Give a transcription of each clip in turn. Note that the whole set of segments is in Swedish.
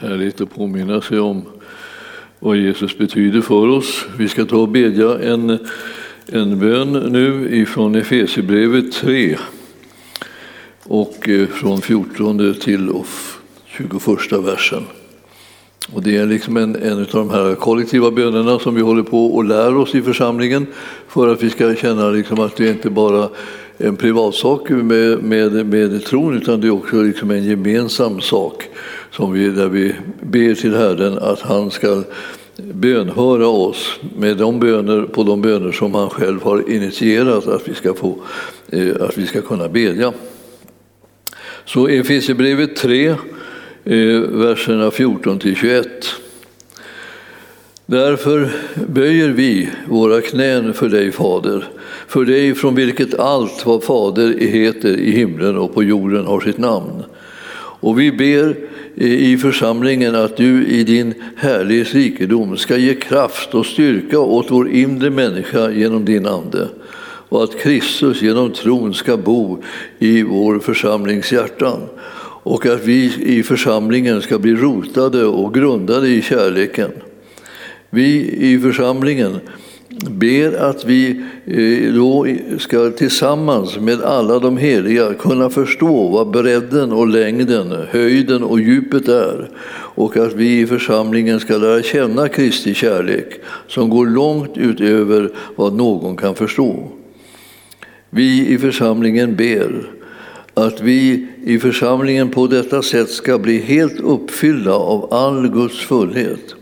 Härligt att påminna sig om vad Jesus betyder för oss. Vi ska ta och bedja en, en bön nu ifrån Efesierbrevet 3 och eh, från 14 till 21 versen. Och det är liksom en, en av de här kollektiva bönerna som vi håller på och lär oss i församlingen för att vi ska känna liksom att det inte bara en privatsak med, med, med tron utan det är också liksom en gemensam sak som vi, där vi ber till Herren att han ska bönhöra oss med de böner, på de böner som han själv har initierat att vi ska, få, eh, att vi ska kunna bedja. Så Efesierbrevet 3, eh, verserna 14 till 21. Därför böjer vi våra knän för dig, Fader, för dig från vilket allt vad Fader heter i himlen och på jorden har sitt namn. Och vi ber i församlingen att du i din härlighets rikedom ska ge kraft och styrka åt vår inre människa genom din Ande och att Kristus genom tron ska bo i vår församlings hjärtan och att vi i församlingen ska bli rotade och grundade i kärleken. Vi i församlingen ber att vi eh, då ska tillsammans med alla de heliga kunna förstå vad bredden och längden, höjden och djupet är och att vi i församlingen ska lära känna Kristi kärlek som går långt utöver vad någon kan förstå. Vi i församlingen ber att vi i församlingen på detta sätt ska bli helt uppfyllda av all Guds fullhet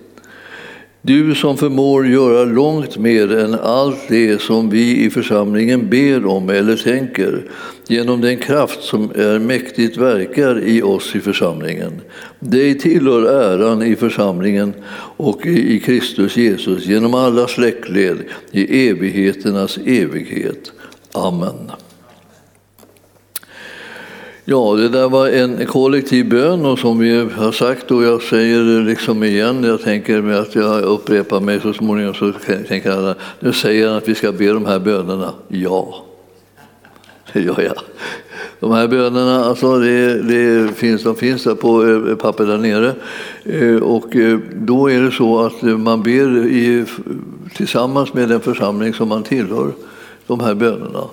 du som förmår göra långt mer än allt det som vi i församlingen ber om eller tänker genom den kraft som är mäktigt verkar i oss i församlingen. Dig tillhör äran i församlingen och i Kristus Jesus genom alla släktled i evigheternas evighet. Amen. Ja, det där var en kollektiv bön och som vi har sagt och jag säger det liksom igen, jag tänker med att jag upprepar mig så småningom så tänker alla, nu säger han att vi ska be de här bönerna. Ja, det gör jag. De här bönerna, alltså det, det finns, de finns där på eh, papper där nere. Eh, och eh, då är det så att man ber i, tillsammans med den församling som man tillhör de här bönerna.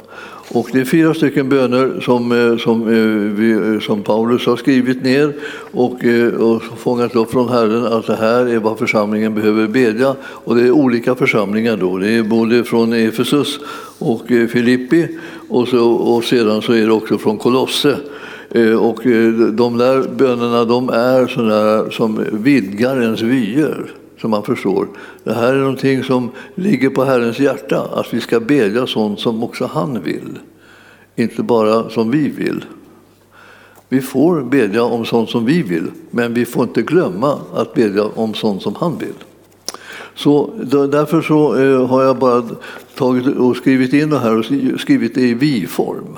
Och det är fyra stycken böner som, eh, som, eh, vi, eh, som Paulus har skrivit ner och, och fångat upp från Herren att det här är vad församlingen behöver bedja. Och det är olika församlingar då. Det är både från Efesus och Filippi och, så, och sedan så är det också från Kolosse. Och de där bönerna de är sådana som vidgar ens vyer som man förstår. Det här är någonting som ligger på Herrens hjärta, att vi ska bedja sånt som också han vill, inte bara som vi vill. Vi får bedja om sånt som vi vill, men vi får inte glömma att bedja om sånt som han vill. Så därför så eh, har jag bara tagit och skrivit in det här och skrivit det i vi-form.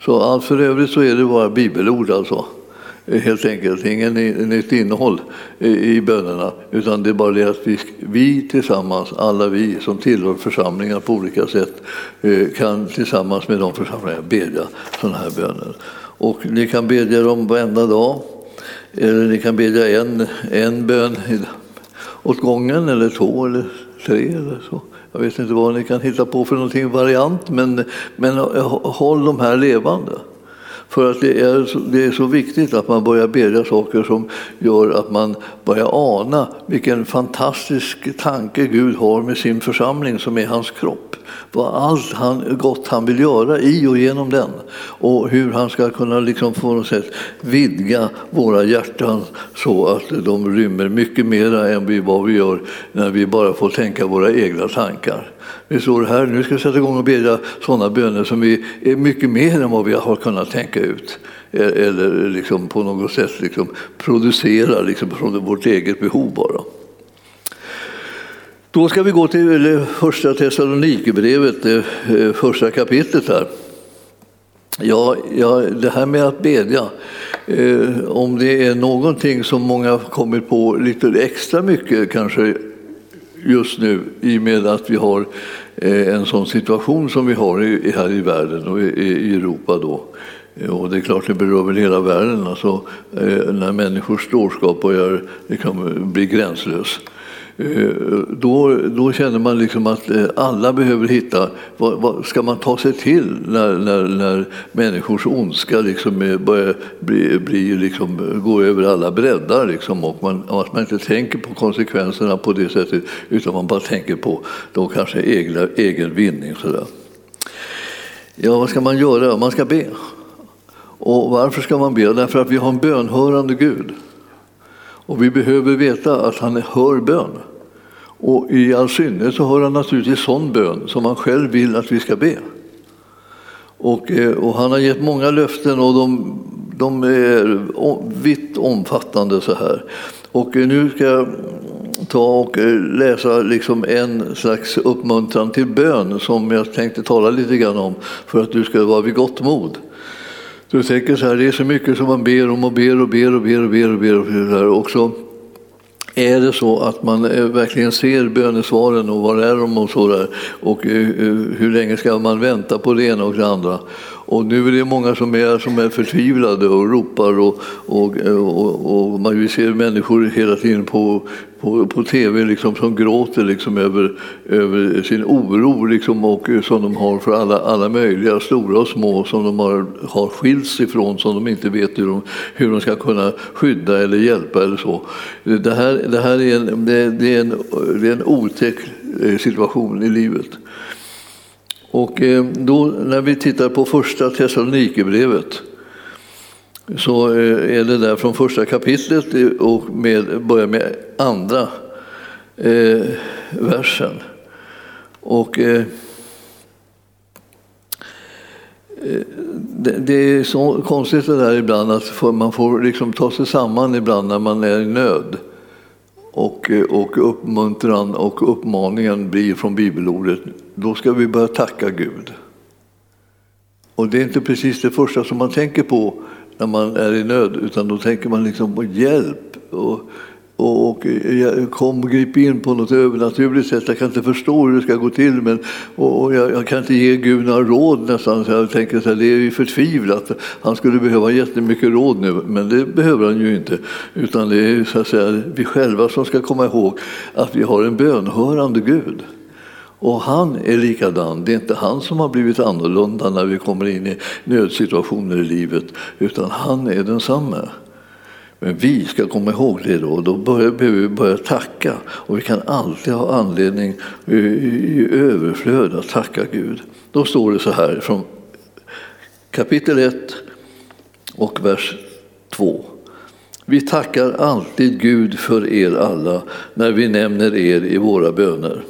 Så allt för övrigt så är det bara bibelord alltså helt enkelt. Ingen nytt innehåll i bönerna, utan det är bara det att vi, vi tillsammans, alla vi som tillhör församlingar på olika sätt, eh, kan tillsammans med de församlingarna bedja sådana här böner. Och ni kan bedja dem varenda dag, eller ni kan bedja en, en bön åt gången, eller två eller tre eller så. Jag vet inte vad ni kan hitta på för någonting variant, men, men håll de här levande. För att det är, det är så viktigt att man börjar bedja saker som gör att man börjar ana vilken fantastisk tanke Gud har med sin församling som är hans kropp. Vad allt han, gott han vill göra i och genom den. Och hur han ska kunna liksom på något sätt vidga våra hjärtan så att de rymmer mycket mer än vad vi gör när vi bara får tänka våra egna tankar. Vi står här, nu ska vi sätta igång och bedja sådana böner som är mycket mer än vad vi har kunnat tänka ut. E-, eller liksom på något sätt liksom producera liksom från vårt eget behov bara. Då ska vi gå till första Thessalonikerbrevet, det första kapitlet här. Ja, ja, det här med att bedja, eh, om det är någonting som många har kommit på lite extra mycket kanske just nu i och med att vi har eh, en sån situation som vi har här i världen och i Europa. Då. Och det är klart, det berör väl hela världen. Alltså, eh, när människors dårskap börjar liksom, bli gränslös. Eh, då, då känner man liksom att eh, alla behöver hitta, vad, vad ska man ta sig till när, när, när människors ondska liksom eh, börjar bli, bli liksom, gå över alla breddar liksom, och man, att man inte tänker på konsekvenserna på det sättet utan man bara tänker på då kanske egna, egen vinning. Sådär. Ja, vad ska man göra? Man ska be. Och varför ska man be? Därför att vi har en bönhörande Gud. Och vi behöver veta att han hör bön. Och i all synnerhet så hör han naturligtvis sån bön som han själv vill att vi ska be. Och, eh, och han har gett många löften och de, de är vitt omfattande så här. Och eh, nu ska jag ta och eh, läsa liksom en slags uppmuntran till bön som jag tänkte tala lite grann om för att du ska vara vid gott mod. Du tänker så här, det är så mycket som man ber om och ber och ber och ber och ber och ber. Och ber och så är det så att man eh, verkligen ser bönesvaren och var är de och så där och eh, eh, hur länge ska man vänta på det ena och det andra? Och nu är det många som är, som är förtvivlade och ropar och, och, och, och man ser människor hela tiden på, på, på tv liksom, som gråter liksom, över, över sin oro liksom, och, eh, som de har för alla, alla möjliga, stora och små, som de har, har skilts ifrån, som de inte vet hur de, hur de ska kunna skydda eller hjälpa eller så. Det här, det här är, en, det, det är, en, det är en otäck eh, situation i livet. Och eh, då, när vi tittar på första Thessalonikerbrevet så eh, är det där från första kapitlet och med, börjar med andra eh, versen. Och eh, eh, det, det, är så konstigt det där ibland att man får liksom ta sig samman ibland när man är i nöd. Och, eh, och uppmuntran och uppmaningen blir från bibelordet, då ska vi börja tacka Gud. Och det är inte precis det första som man tänker på när man är i nöd, utan då tänker man liksom på hjälp. Och, och, och kom och grip in på något övernaturligt sätt. Jag kan inte förstå hur det ska gå till, men, och, och jag, jag, kan inte ge Gud några råd nästan. Så jag tänker så här, det är ju förtvivlat. Han skulle behöva jättemycket råd nu, men det behöver han ju inte. Utan det är så att säga, vi själva som ska komma ihåg att vi har en bönhörande Gud. Och han är likadan. Det är inte han som har blivit annorlunda när vi kommer in i nödsituationer i livet, utan han är densamme. Men vi ska komma ihåg det då, då behöver vi börja tacka. Och vi kan alltid ha anledning i överflöd att tacka Gud. Då står det så här från kapitel 1 och vers 2. Vi tackar alltid Gud för er alla när vi nämner er i våra böner.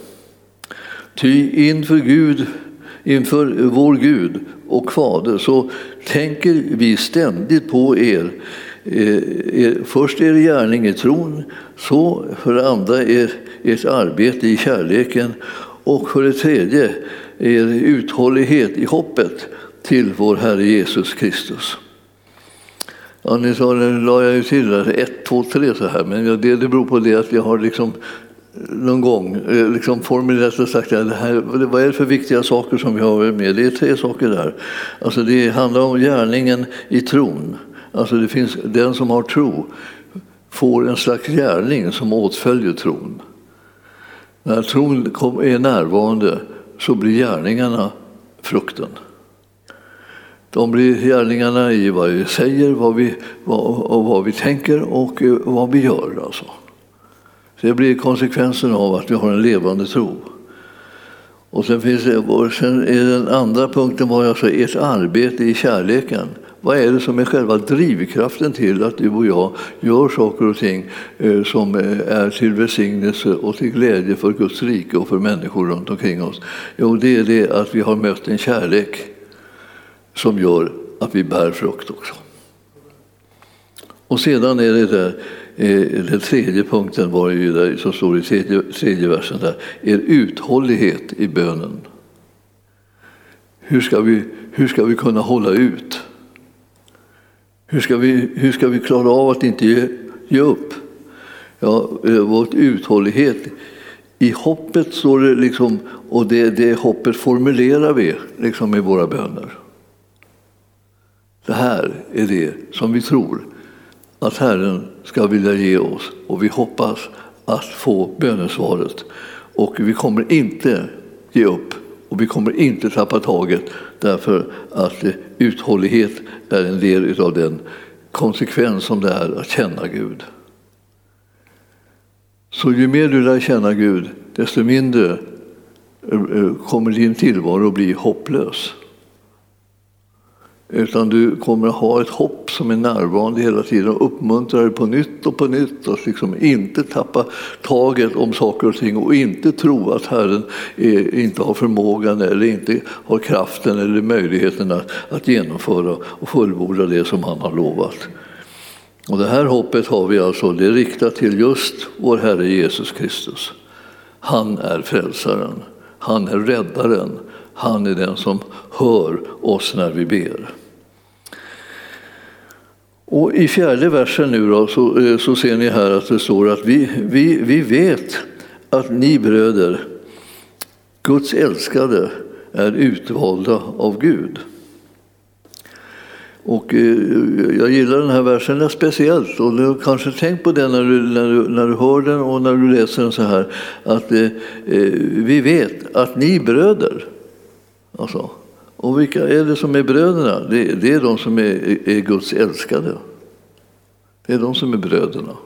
Ty inför Gud, inför vår Gud och Fader så tänker vi ständigt på er. Eh, er först er gärning i tron, så för det andra er, ert arbete i kärleken och för det tredje er uthållighet i hoppet till vår Herre Jesus Kristus. Ja, ni sa, nu la jag ju till där, ett, två, tre så här, men det, det beror på det att jag har liksom någon gång eh, liksom formulerat och sagt att det här, vad är det för viktiga saker som vi har med? Det är tre saker där. Alltså det handlar om gärningen i tron. Alltså det finns, den som har tro får en slags gärning som åtföljer tron. När tron är närvarande så blir gärningarna frukten. De blir gärningarna i vad vi säger vad vi, vad, och vad vi tänker och eh, vad vi gör. Alltså. Det blir konsekvensen av att vi har en levande tro. Och sen, finns det, och sen är den andra punkten var alltså ert arbete i kärleken. Vad är det som är själva drivkraften till att du och jag gör saker och ting eh, som eh, är till välsignelse och till glädje för Guds rike och för människor runt omkring oss? Jo, det är det att vi har mött en kärlek som gör att vi bär frukt också. Och sedan är det där Eh, den tredje punkten var ju där, som står i tredje, tredje versen, där, er uthållighet i bönen. Hur ska vi, hur ska vi kunna hålla ut? Hur ska vi, hur ska vi klara av att inte ge, ge upp? Ja, eh, vårt vår uthållighet i hoppet står det liksom, och det, det hoppet formulerar vi liksom i våra böner. Det här är det som vi tror att Herren ska vilja ge oss och vi hoppas att få bönesvaret. Och vi kommer inte ge upp och vi kommer inte tappa taget därför att uthållighet är en del av den konsekvens som det är att känna Gud. Så ju mer du lär känna Gud, desto mindre eh, eh, kommer din tillvaro att bli hopplös. Utan du kommer att ha ett hopp som är närvarande hela tiden och uppmuntrar dig på nytt och på nytt. Att liksom inte tappa taget om saker och ting och inte tro att Herren är, inte har förmågan eller inte har kraften eller möjligheten att, att genomföra och fullborda det som han har lovat. Och det här hoppet har vi alltså, det är riktat till just vår Herre Jesus Kristus. Han är frälsaren, han är räddaren, han är den som hör oss när vi ber. Och I fjärde versen nu då, så, eh, så ser ni här att det står att vi, vi, vi vet att ni bröder, Guds älskade, är utvalda av Gud. Och eh, jag gillar den här versen speciellt och du har kanske tänkt på det när du, när, du, när du hör den och när du läser den så här att eh, eh vi vet att ni bröder, alltså, och vilka är det som är bröderna? Det, det är de som är, är, Guds älskade. Det är de som är bröderna.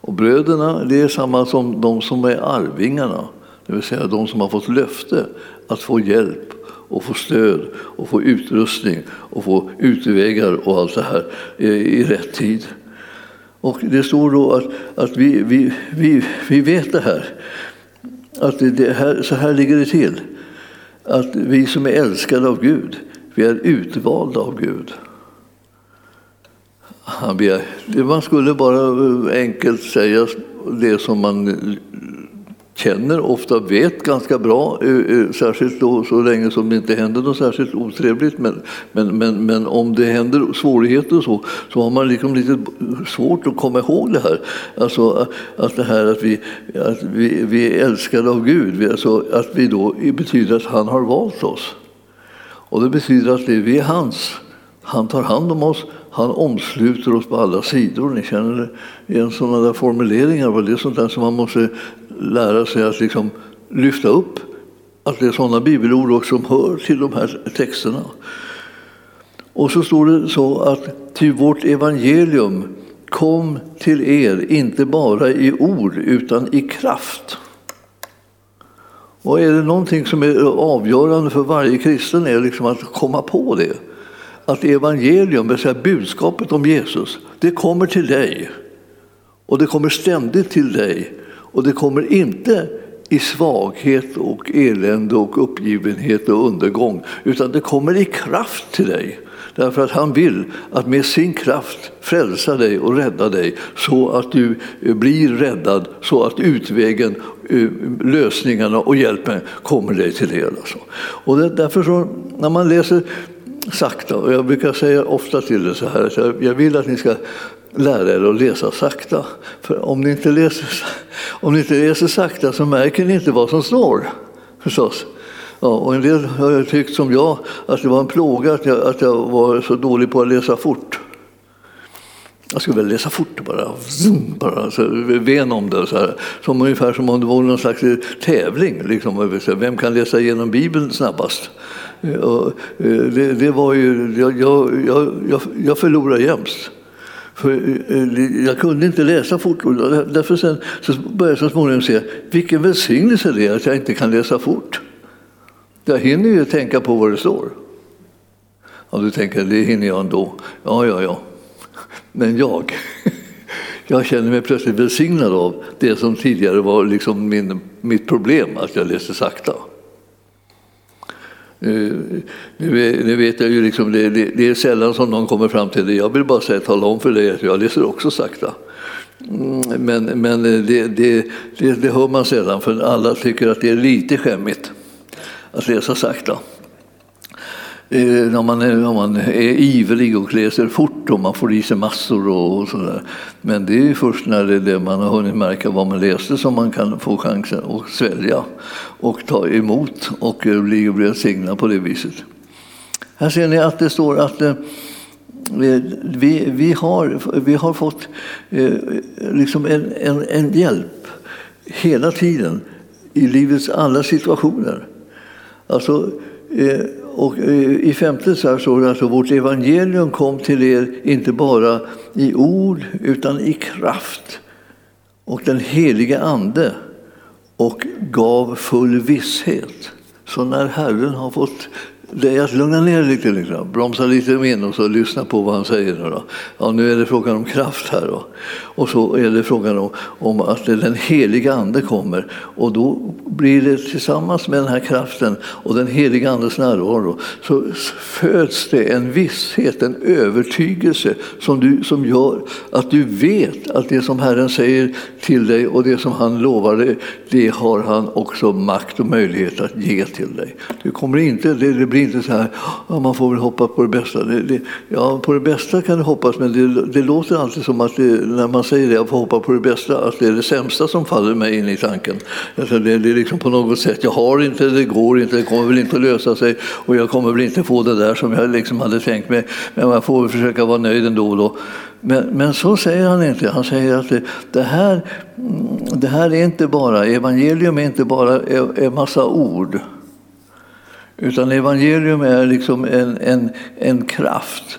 Och bröderna det är samma som de som är arvingarna, det vill säga de som har fått löfte att få hjälp och få stöd och få utrustning och få utvägar och allt det här i rätt tid. Och det står då att, att vi, vi, vi, vi vet det här, att det här, så här ligger det till. Att vi som är älskade av Gud, vi är utvalda av Gud. Man skulle bara enkelt säga det som man känner, ofta vet ganska bra, eh, eh, särskilt då, så länge som det inte händer något särskilt otrevligt. Men, men, men, men om det händer svårigheter och så, så har man liksom lite svårt att komma ihåg det här. Alltså att det här att vi, att vi, vi är älskade av Gud, alltså att vi då betyder att han har valt oss. Och det betyder att vi är hans. Han tar hand om oss, han omsluter oss på alla sidor. Ni känner igen sådana där formuleringar. Det är sånt där som man måste lära sig att liksom lyfta upp. Att det är sådana bibelord också som hör till de här texterna. Och så står det så att till vårt evangelium kom till er, inte bara i ord utan i kraft. Och är det någonting som är avgörande för varje kristen är liksom att komma på det. Att evangelium, det vill säga budskapet om Jesus, det kommer till dig. Och det kommer ständigt till dig och det kommer inte i svaghet och elände och uppgivenhet och undergång, utan det kommer i kraft till dig. Därför att han vill att med sin kraft frälsa dig och rädda dig så att du eh, blir räddad, så att utvägen, eh, lösningarna och hjälpen kommer dig till del. Alltså. Och därför så, när man läser sakta, och jag brukar säga ofta till er så här, att jag vill att ni ska lära er att läsa sakta. För om ni inte läser, om ni inte läser sakta så märker ni inte vad som står. Förstås. Ja, och en del har tyckt som jag att det var en plåga att jag, att jag var så dålig på att läsa fort. Jag skulle väl läsa fort bara, zoom, bara så, ven om det. Så här. Som ungefär som om det vore någon slags tävling. Liksom, vem kan läsa igenom Bibeln snabbast? Eh, det, det var ju, jag, jag, jag, jag förlorade jämst. För eh, jag kunde inte läsa fort. Därför sen, så började jag så småningom se vilken välsignelse det är att jag inte kan läsa fort. Jag hinner ju tänka på vad det står. Och du tänker, det hinner jag ändå. Ja, ja, ja. Men jag, jag känner mig plötsligt välsignad av det som tidigare var liksom min, mitt problem, att jag läste sakta. Eh, nu, nu vet jag ju liksom, det, det, det, är sällan som någon kommer fram till det. Jag vill bara säga, tala om för dig att jag läser också sakta. Mm, men, men, eh, det, det, det, det, hör man sällan, för alla tycker att det är lite skämmigt att läsa sakta. Om när man, är, om man är ivrig och läser fort och man får i sig massor och, och sådär. Men det är först när det är det man har hunnit märka vad man läste som man kan få chansen att svälja och ta emot och eh, bli välsignad på det viset. Här ser ni att det står att eh, vi, vi, har, vi har fått liksom en, en, en hjälp hela tiden i livets alla situationer. Alltså, och eh, I femte så står det att alltså, vårt evangelium kom till er inte bara i ord utan i kraft och den helige Ande och gav full visshet. Så när Herren har fått det är att lugna ner lite, liksom. bromsa lite in och så lyssna på vad han säger. Nu, då. Ja, nu är det frågan om kraft här. Då. Och så är det frågan om, om att den heliga Ande kommer. Och då blir det tillsammans med den här kraften och den heliga Andes närvaro så föds det en visshet, en övertygelse som, du, som gör att du vet att det som Herren säger till dig och det som han lovar dig, det har han också makt och möjlighet att ge till dig. Du kommer inte, det, det blir inte så här, ja, man får väl hoppas på det bästa. Det, det, ja, på det bästa kan du hoppas, men det, det låter alltid som att när man säger det, jag får hoppa på det bästa, att det är det sämsta som faller mig in i tanken. Alltså det, det är liksom på något sätt, jag har inte, det går inte, det kommer väl inte att lösa sig och jag kommer väl inte få det där som jag liksom hade tänkt mig, men jag får väl försöka vara nöjd ändå. Då. Men, men så säger han inte. Han säger att det, det, här, mm, det här är inte bara, evangelium är inte bara en massa ord. Utan evangelium är liksom en, en, en kraft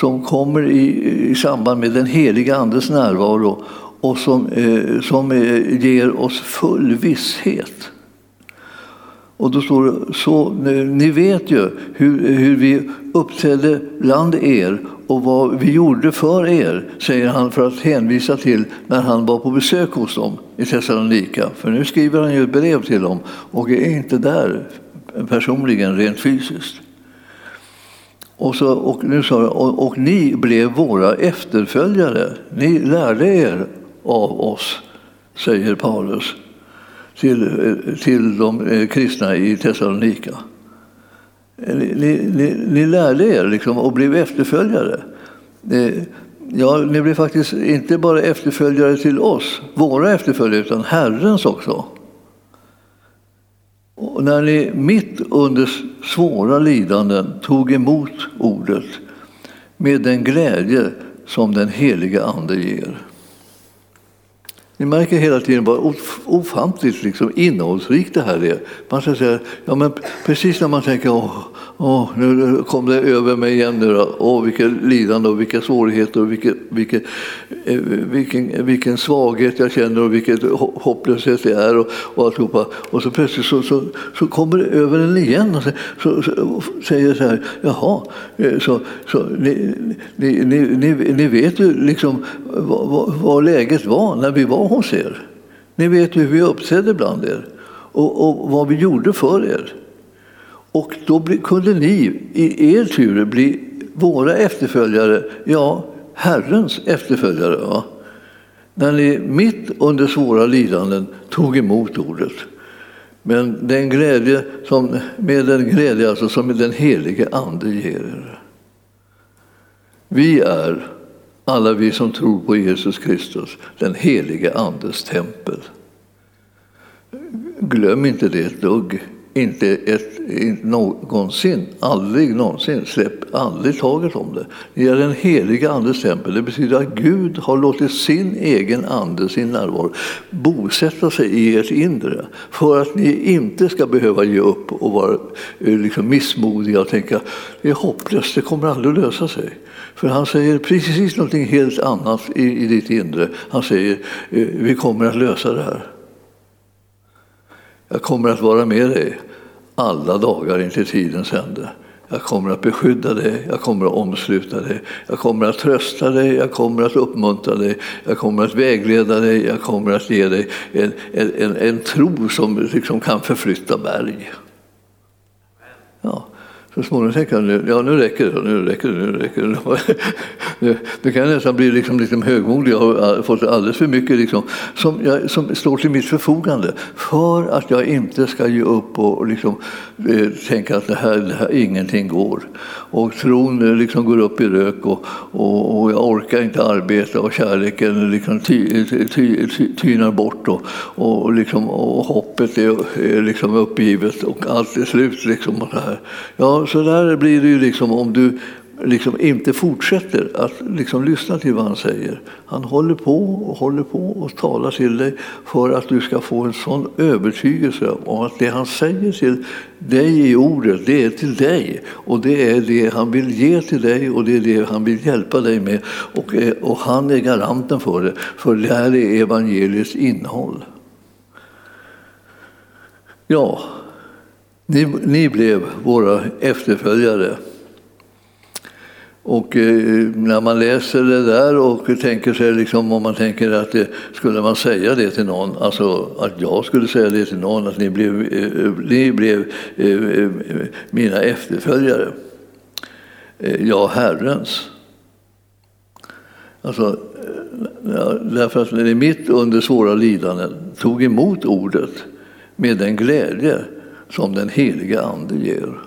som kommer i, i samband med den heliga Andes närvaro och som, eh, som eh, ger oss full visshet. Och då står det så, eh, ni vet ju hur, hur vi uppträdde bland er och vad vi gjorde för er, säger han för att hänvisa till när han var på besök hos dem i Thessalonika. För nu skriver han ju ett brev till dem och är inte där personligen, rent fysiskt. Och, så, och, nu sa och, och ni blev våra efterföljare. Ni lärde er av oss, säger Paulus till, till de eh, kristna i Thessalonika. Eh, ni, ni, ni lärde er liksom och blev efterföljare. Eh, ja, ni blev faktiskt inte bara efterföljare till oss, våra efterföljare, utan Herrens också. Och när ni mitt under svåra lidanden tog emot ordet med den glädje som den heliga Ande ger. Ni märker hela tiden vad ofantligt liksom, innehållsrikt det här är. Man ska säga, ja, men precis när man tänker åh, åh, nu kom det över mig igen. Nu då. Åh, vilket lidande och vilka svårigheter och vilket, vilket, Eh, vilken, vilken svaghet jag känner och vilket hopplöshet det är. Och, och, alltihopa. och så plötsligt så, så, så kommer det över en igen och så, så, så säger så här, jaha, eh, så, så, ni, ni, ni, ni vet ju liksom vad, vad, vad läget var när vi var hos er. Ni vet hur vi uppträdde bland er och, och vad vi gjorde för er. Och då bli, kunde ni i er tur bli våra efterföljare, ja, Herrens efterföljare. Va? När ni mitt under svåra lidanden tog emot ordet. Men den glädje som, med den glädje alltså som den helige Ande ger er. Vi är alla vi som tror på Jesus Kristus, den helige Andes tempel. Glöm inte det ett dugg. Inte, ett, inte någonsin, aldrig någonsin, släpp aldrig taget om det. Ni är den heliga Andes tempel. Det betyder att Gud har låtit sin egen ande, sin närvaro, bosätta sig i ert inre för att ni inte ska behöva ge upp och vara eh, liksom missmodiga och tänka det är hopplöst, det kommer aldrig att lösa sig. För han säger precis någonting helt annat i, i ditt inre. Han säger eh, vi kommer att lösa det här. Jag kommer att vara med dig alla dagar intill tidens ände. Jag kommer att beskydda dig, jag kommer att omsluta dig, jag kommer att trösta dig, jag kommer att uppmuntra dig, jag kommer att vägleda dig, jag kommer att ge dig en, en, en, en tro som liksom kan förflytta berg. Ja. Så småningom tänker han, ja nu räcker det, nu räcker det, nu räcker det. nu, nu kan jag nästan bli liksom, liksom högmodig. Jag har fått alldeles för mycket liksom, som, jag, som står till mitt förfogande för att jag inte ska ge upp och, liksom, eh, tänka att det här, det här, ingenting går. Och tron eh, liksom går upp i rök och, och, och jag orkar inte arbeta och kärleken eh, liksom eh, ty, ty, ty, tynar bort och, och, liksom, och hoppet är, är liksom uppgivet och allt är slut. Liksom, och så här. Ja, så där blir det ju liksom om du liksom inte fortsätter att liksom lyssna till vad han säger. Han håller på och håller på och talar till dig för att du ska få en sån övertygelse om att det han säger till dig i ordet, det är till dig. Och det är det han vill ge till dig och det är det han vill hjälpa dig med. Och, eh, och han är garanten för det, för det här är evangeliets innehåll. Ja, ni, ni blev våra efterföljare. Och eh, när man läser det där och tänker sig, liksom, om man tänker att det, skulle man säga det till någon, alltså att jag skulle säga det till någon, att ni blev, eh, ni blev eh, mina efterföljare. Ja, Herrens. Alltså, därför att ni mitt under svåra lidanden tog emot ordet med den glädje som den heliga Ande ger.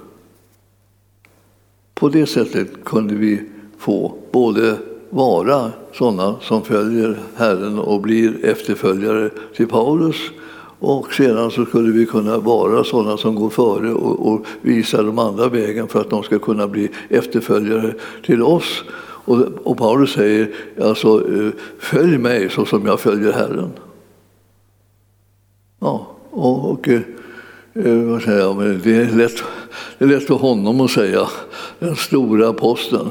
På det sättet kunde vi få både vara sådana som följer Herren och blir efterföljare till Paulus och sedan så skulle vi kunna vara sådana som går före och, och visar de andra vägen för att de ska kunna bli efterföljare till oss. Och, och Paulus säger alltså, eh, följ mig så som jag följer Herren. Ja, och, och eh, vad säger jag, det är lätt det är lätt för honom att säga, den stora aposteln.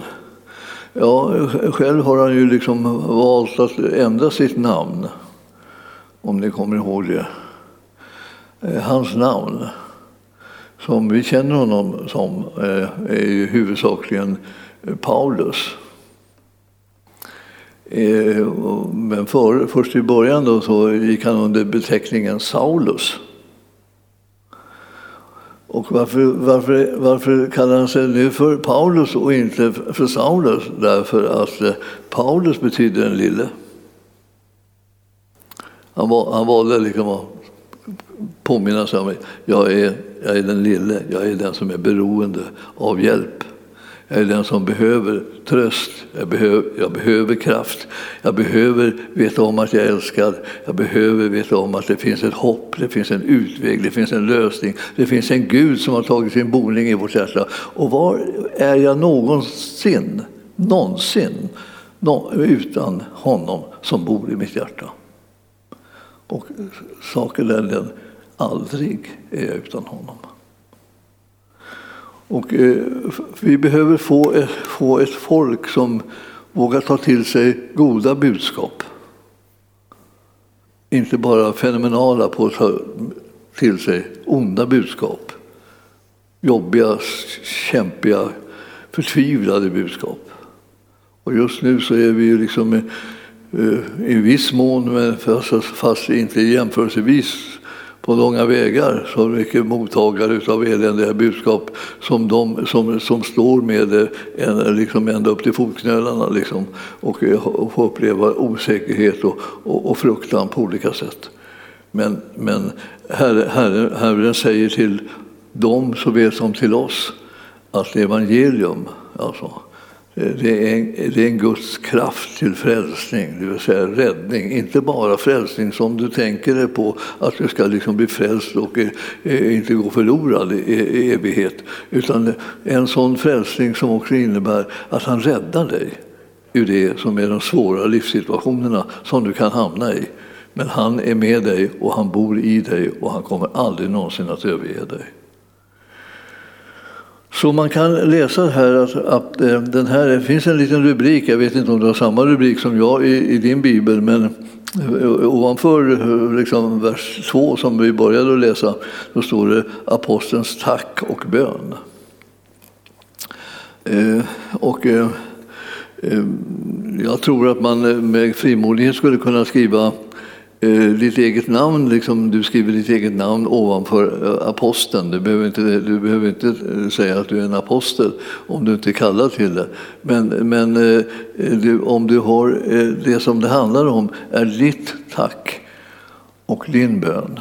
Ja, själv har han ju liksom valt att ändra sitt namn, om ni kommer ihåg det. Eh, hans namn, som vi känner honom som, eh, är ju huvudsakligen eh, Paulus. Men för, först i början då så gick han under beteckningen Saulus. Och varför, varför, varför kallar han sig nu för Paulus och inte för Saulus? Därför att eh, Paulus betyder den lille. Han, var, han valde liksom att påminna sig om jag är, jag är den lille, jag är den som är beroende av hjälp. Jag är den som behöver tröst, jag behöver, jag behöver kraft, jag behöver veta om att jag är älskad, jag behöver veta om att det finns ett hopp, det finns en utväg, det finns en lösning, det finns en Gud som har tagit sin boning i vårt hjärta. Och var är jag någonsin, någonsin utan honom som bor i mitt hjärta? Och saken är den, aldrig är jag utan honom. Och, eh, vi behöver få ett, få ett folk som vågar ta till sig goda budskap. Inte bara fenomenala på att ta till sig onda budskap. Jobbiga, kämpiga, förtvivlade budskap. Och just nu så är vi ju liksom eh, eh, i viss mån, men fast inte jämförelsevis på långa vägar så mycket mottagare av eländiga budskap som de som, som står med en, liksom ända upp till fotknölarna liksom, och, och får uppleva osäkerhet och, och, och, fruktan på olika sätt. Men, men Herre, Herre, Herren säger till dem såväl som till oss att evangelium, alltså, det är, en, det är en Guds kraft till frälsning, det vill säga räddning. Inte bara frälsning som du tänker dig på, att du ska liksom bli frälst och eh, eh, inte gå förlorad i evighet. Utan en sån frälsning som också innebär att han räddar dig ur det som är de svåra livssituationerna som du kan hamna i. Men han är med dig och han bor i dig och han kommer aldrig någonsin att överge dig. Så man kan läsa här att, att eh, den här, det finns en liten rubrik, jag vet inte om du har samma rubrik som jag i, i din bibel, men eh, ovanför eh, liksom, vers 2 som vi började att läsa, då står det apostelns tack och bön. Eh, och eh, jag tror att man med frimodighet skulle kunna skriva eh, ditt eget namn, liksom, du skriver ditt eget namn ovanför eh, aposteln. Du behöver, inte, du behöver inte eh, säga att du är en apostel om du inte är kallad till det. Men, men eh, du, om du har eh, det som det handlar om är ditt tack och din bön.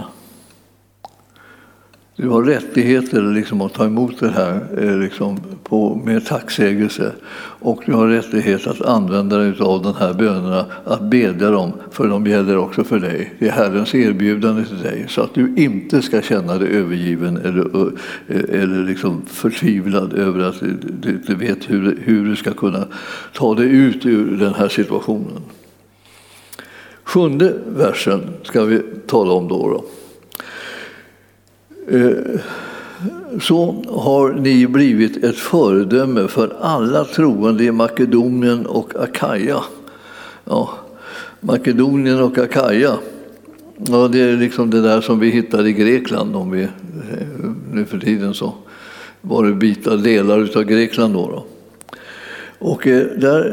Du har rättigheter liksom, att ta emot det här eh, liksom, på, med tacksägelse. Och du har rättighet att använda dig av de här bönerna, att bedja dem, för de gäller också för dig. Det är Herrens erbjudande till dig, så att du inte ska känna dig övergiven eller, eh, eller liksom förtvivlad över att du inte vet hur, hur du ska kunna ta dig ut ur den här situationen. Sjunde versen ska vi tala om då. då. Eh, så har ni blivit ett föredöme för alla troende i Makedonien och Akaja. Ja, Makedonien och Akaja, ja, det är liksom det där som vi hittar i Grekland om vi, eh, nu för tiden så var det bitar, delar av Grekland då. då. Och eh, där,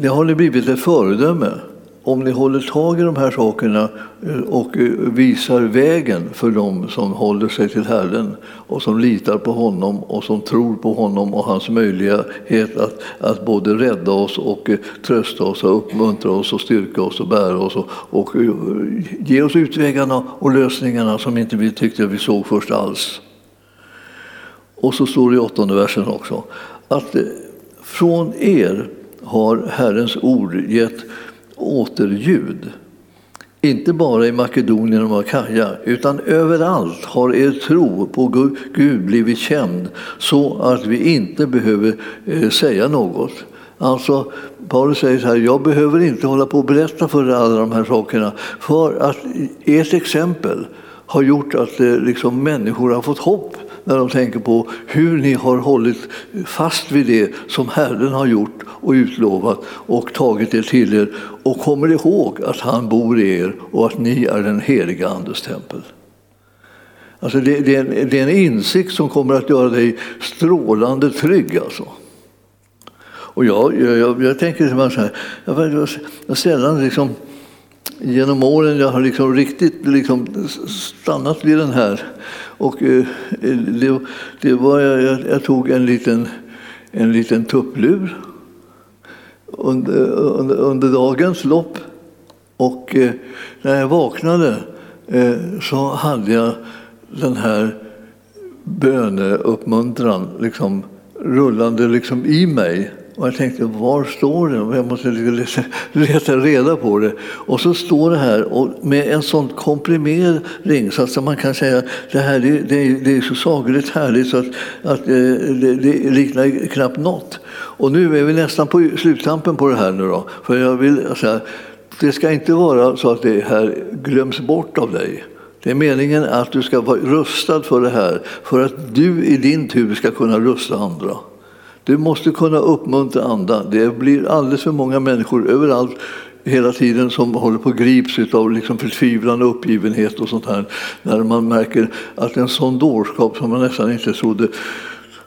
det har ni blivit ett föredöme om ni håller tag i de här sakerna eh, och eh, visar vägen för dem som håller sig till Herren och som litar på honom och som tror på honom och hans möjlighet att, att både rädda oss och eh, trösta oss och uppmuntra oss och styrka oss och bära oss och, och ge oss utvägarna och lösningarna som inte vi tyckte vi såg först alls. Och så står det i åttonde versen också att från er har Herrens ord gett återljud. Inte bara i Makedonien och Akaja, utan överallt har er tro på Gud blivit känd så att vi inte behöver eh, säga något. Alltså, Paulus säger så här, jag behöver inte hålla på och berätta för er alla de här sakerna, för att ert exempel har gjort att eh, liksom, människor har fått hopp när de tänker på hur ni har hållit fast vid det som Herren har gjort och utlovat och tagit er till er och kommer ihåg att han bor i er och att ni är den heliga Andes tempel. Alltså det, det, är en, det, är en, insikt som kommer att göra dig strålande trygg. Alltså. Och jag, jag, jag tänker så här, jag har sällan liksom, genom åren jag har liksom riktigt liksom stannat vid den här. Och eh, det, det var, jag, jag tog en liten, en liten tupplur under, under, under dagens lopp. Och eh, när jag vaknade eh, så hade jag den här böneuppmuntran liksom, rullande liksom i mig. Och jag tänkte, var står det? Jag måste leta, leta reda på det. Och så står det här och med en sån komprimering så att man kan säga det här det, det, det är så sagligt härligt så att, att eh, det, det liknar knappt något. Och nu är vi nästan på sluttampen på det här nu då. För jag vill säga, det ska inte vara så att det här glöms bort av dig. Det är meningen att du ska vara rustad för det här för att du i din tur ska kunna rusta andra. Du måste kunna uppmuntra andra. Det blir alldeles för många människor överallt hela tiden som håller på att grips av liksom förtvivlan och uppgivenhet och sånt här. När man märker att en sån dårskap som man nästan inte trodde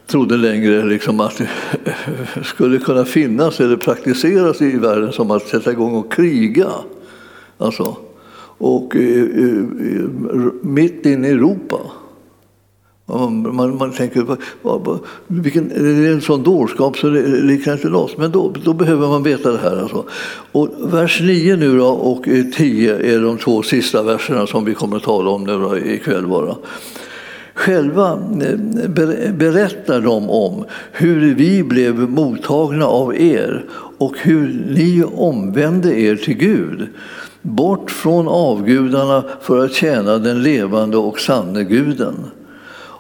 trodde längre liksom att det skulle kunna finnas eller praktiseras i världen som att sätta igång och kriga. Alltså, och eh, eh, eh, mitt inne i Europa. Man, man, man tänker, vilken, det är en sån dårskap så det liknar inte loss. Men då, då behöver man veta det här. Alltså. Och vers 9 nu då, och eh, 10 är de två sista verserna som vi kommer att tala om nu då, ikväll bara. Själva eh, berättar de om hur vi blev mottagna av er och hur ni omvände er till Gud bort från avgudarna för att tjäna den levande och sanne guden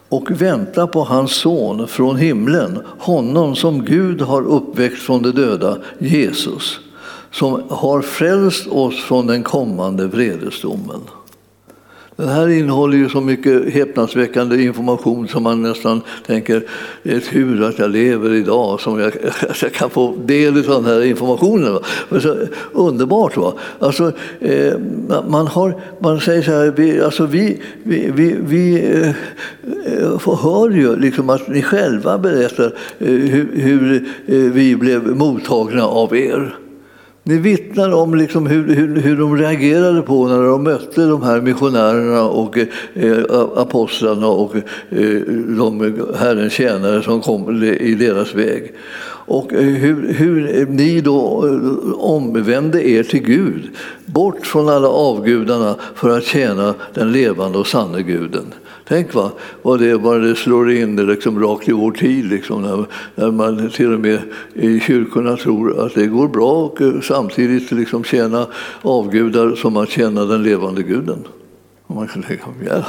och vänta på hans son från himlen, honom som Gud har uppväckt från de döda, Jesus, som har frälst oss från den kommande vredesdomen. Den här innehåller ju så mycket häpnadsväckande information som man nästan tänker, det är tur att jag lever idag som jag, jag kan få del av den här informationen. Men så, underbart! Va? Alltså, eh, man, har, man säger så här, vi, alltså vi, vi, vi, vi eh, eh hör ju liksom att ni själva berättar eh, hur, hur eh, vi blev mottagna av er. Ni vittnar om liksom hur, hur, hur de reagerade på när de mötte de här missionärerna och eh, apostlarna och eh, de Herrens tjänare som kom i deras väg. Och eh, hur, hur ni då eh, omvände er till Gud, bort från alla avgudarna för att tjäna den levande och sanne guden. Tänk vad, vad, det, vad det slår in liksom rakt i vår tid, liksom, när, när, man till och med i kyrkorna tror att det går bra och eh, samtidigt liksom tjäna avgudar som att tjäna den levande guden. Och man kan tänka, ja,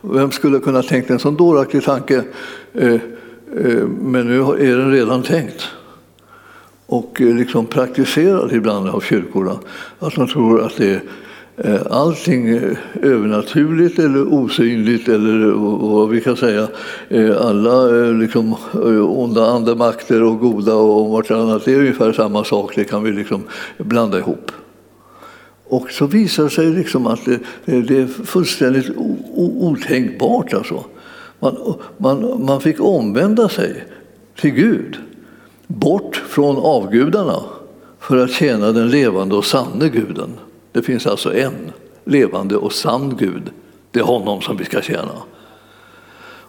vem skulle kunna tänka en sån dåraktig tanke? Eh, eh, men nu är den redan tänkt och eh, liksom praktiserad ibland av kyrkorna. Att man tror att det Eh, allting eh, övernaturligt eller osynligt eller eh, vad vi kan säga, alla liksom, onda andemakter och goda och vartannat, det är ungefär samma sak, det kan vi liksom blanda ihop. Och så visar det sig liksom att det, det är fullständigt otänkbart. Alltså. Man, man, man fick omvända sig till Gud, bort från avgudarna för att tjäna den levande och sanne guden. Det finns alltså en levande och sann Gud. Det är honom som vi ska tjäna.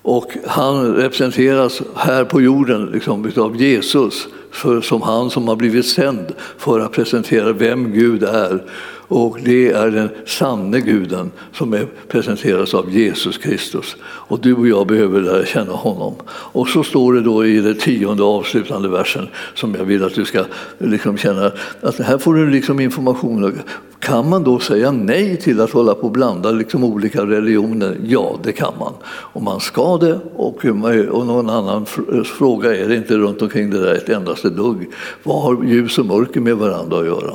Och han representeras här på jorden liksom, av Jesus för, som han som har blivit sänd för att presentera vem Gud är och det är den sanne guden som är presenteras av Jesus Kristus. Och du och jag behöver lära känna honom. Och så står det då i den tionde avslutande versen som jag vill att du ska liksom känna att här får du liksom information. Kan man då säga nej till att hålla på och blanda liksom olika religioner? Ja, det kan man. Och man ska det och, och någon annan fråga är det inte runt omkring det där ett endaste dugg. Vad har ljus och mörker med varandra att göra?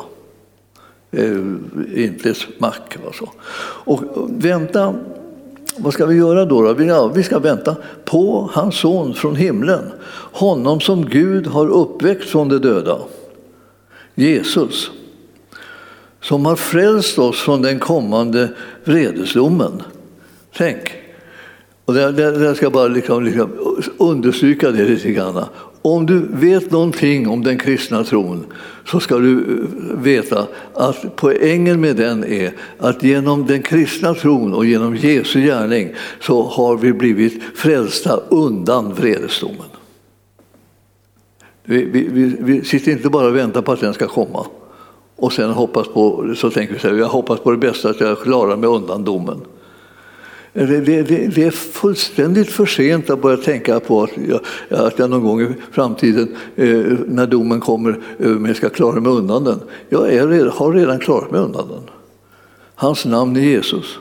Inte ett smack. Och vänta, vad ska vi göra då? då? Ja, vi ska vänta på hans son från himlen, honom som Gud har uppväckt från de döda, Jesus, som har frälst oss från den kommande vredesdomen. Tänk, och det, ska bara liksom, liksom understryka det lite grann. Om du vet någonting om den kristna tron så ska du eh, veta att poängen med den är att genom den kristna tron och genom Jesu gärning så har vi blivit frälsta undan vredesdomen. Vi, vi, vi, sitter inte bara och väntar på att den ska komma och sen hoppas på, så tänker vi så här, jag hoppas på det bästa att jag klarar mig undan domen. Det, är fullständigt för sent att börja tänka på att jag, att jag någon gång i framtiden, eh, när domen kommer eh, över mig, ska klara mig undan den. Jag är, har redan klarat mig undan den. Hans namn är Jesus.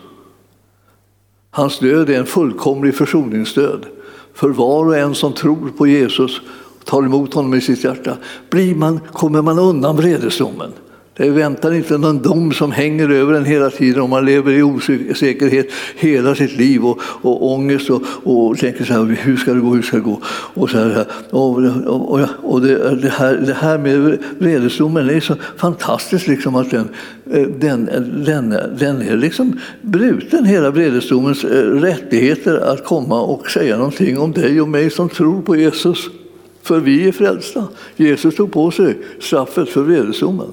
Hans död är en fullkomlig försoningsdöd. För var och en som tror på Jesus och tar emot honom i sitt hjärta blir man, kommer man undan vredesdomen. Det väntar inte någon dom som hänger över en hela tiden om man lever i osäkerhet hela sitt liv och, och ångest och, och tänker så här, hur ska det gå, hur ska det gå? Och, så här, och, och, och det, det, här, det här med vredesdomen är så fantastiskt liksom att den, eh, den, den, den är liksom bruten, hela vredesdomens eh, rättigheter att komma och säga någonting om dig och mig som tror på Jesus. För vi är frälsta. Jesus tog på sig straffet för vredesdomen.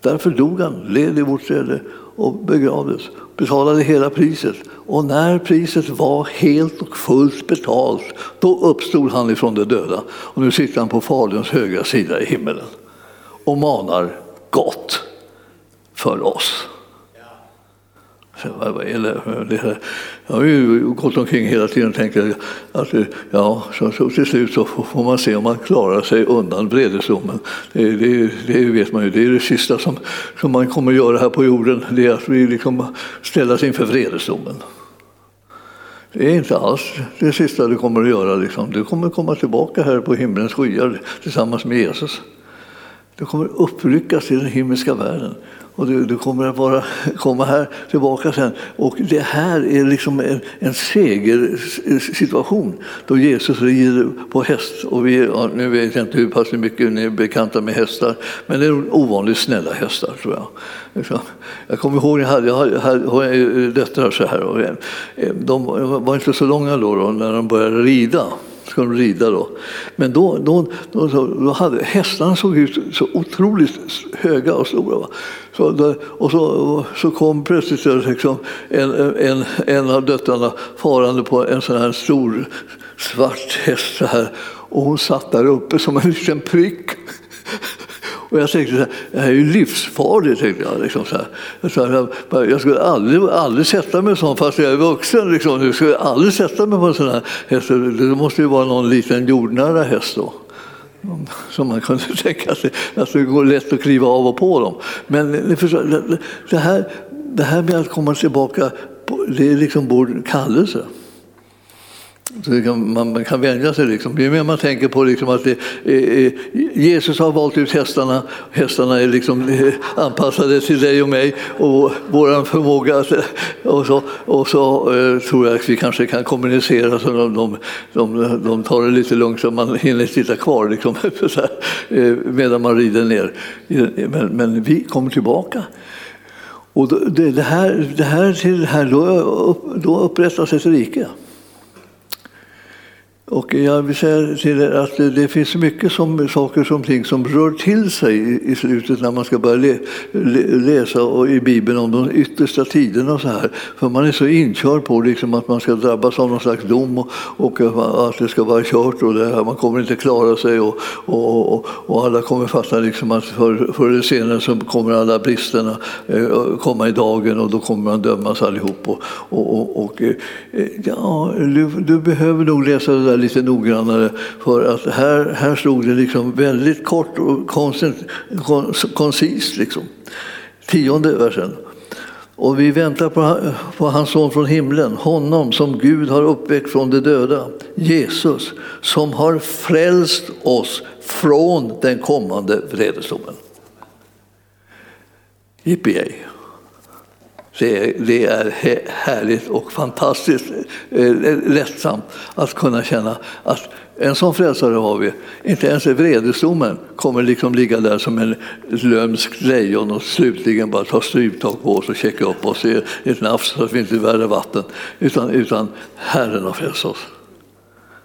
Därför dog han, led i vårt ställe och begravdes, betalade hela priset. Och när priset var helt och fullt betalt, då uppstod han ifrån de döda. Och nu sitter han på Faderns högra sida i himmelen och manar gott för oss. Eller, jag har ju gått omkring hela tiden och tänkt att eh, ja, så, så till slut så får man se om man klarar sig undan vredesdomen. Det, det, det vet man ju, det är det sista som, som man kommer göra här på jorden, det är att vi liksom ställas inför vredesdomen. Det är inte alls det sista du kommer att göra. Liksom. Du kommer komma tillbaka här på himlens skyar tillsammans med Jesus. Du kommer uppryckas till den himmelska världen och du, du, kommer att vara, komma här tillbaka sen. Och det här är liksom en, en segersituation eh, då Jesus rider på häst. Och vi, ja, nu vet jag inte hur pass mycket ni är bekanta med hästar, men det är ovanligt snälla hästar tror jag. Liksom. Jag kommer ihåg, jag hade, jag hade eh, döttrar så här, och eh, de var inte så långa då, då när de började rida ska de rida då. Men då, då, då, då hade hästarna såg ut så otroligt höga och stora. Va? Så där, och så, så kom plötsligt liksom en, en, en av döttrarna farande på en sån här stor svart häst så här, och hon satt där uppe som en liten prick. Och jag tänkte, det här är ju livsfarligt. Tänkte jag, liksom så här. jag skulle aldrig, aldrig sätta mig sån fast jag är vuxen. Liksom. Jag skulle aldrig sätta mig på en sån här häst. Det måste ju vara någon liten jordnära häst då. Som man kunde tänka sig, att det går lätt att kliva av och på dem. Men det här, det här med att komma tillbaka, det är liksom vår kallelse. Kan, man, man, kan vänja sig. Liksom. Ju mer man tänker på liksom att det, eh, eh, Jesus har valt ut hästarna, hästarna är liksom eh, anpassade till dig och mig och vår förmåga. Att, eh, och så, och så eh, tror jag att vi kanske kan kommunicera så de, de, de, de tar det lite lugnt så man hinner sitta kvar liksom, här, eh, medan man rider ner. Men, men vi kommer tillbaka. Och det, det, här, det här till det här, då, då upprättas ett rike. Och jag vill säga till er att det finns mycket som, saker som ting som rör till sig i slutet när man ska börja le, läsa och i Bibeln om de yttersta tiderna. Och så här. För man är så inkörd på liksom att man ska drabbas av någon slags dom och, och att det ska vara kört och det här, man kommer inte klara sig och, och, och, och alla kommer fatta liksom att förr för eller senare så kommer alla bristerna eh, komma i dagen och då kommer man dömas allihop. Och, och, och, eh, ja, du, du behöver nog läsa det där lite noggrannare för att här, här stod det liksom väldigt kort och koncist. Liksom. Tionde versen. Och vi väntar på, på hans son från himlen, honom som Gud har uppväckt från de döda, Jesus, som har frälst oss från den kommande vredesdomen. Yippee! Det är, det är härligt och fantastiskt eh, lättsamt att kunna känna att en sån frälsare har vi. Inte ens vredesdomen kommer liksom ligga där som en lömsk lejon och slutligen bara ta stryptag på oss och checka upp oss i ett nafs så att vi inte är värre vatten. Utan, utan Herren har frälst oss.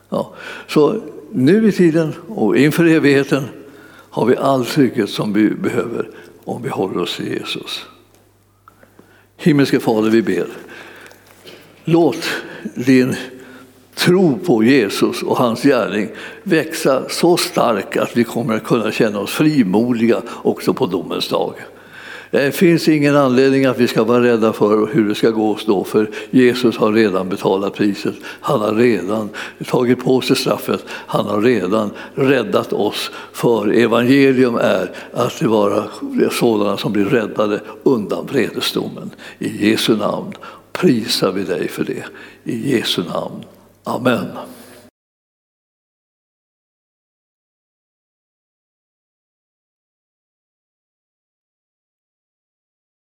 Ja. Så nu i tiden och inför evigheten har vi all trygghet som vi behöver om vi håller oss till Jesus. Himmelske Fader, vi ber. Låt din tro på Jesus och hans gärning växa så stark att vi kommer att kunna känna oss frimodiga också på domens dag. Det finns ingen anledning att vi ska vara rädda för hur det ska gå oss då, för Jesus har redan betalat priset. Han har redan tagit på sig straffet. Han har redan räddat oss. För evangelium är att det vara sådana som blir räddade undan vredesdomen. I Jesu namn prisar vi dig för det. I Jesu namn. Amen.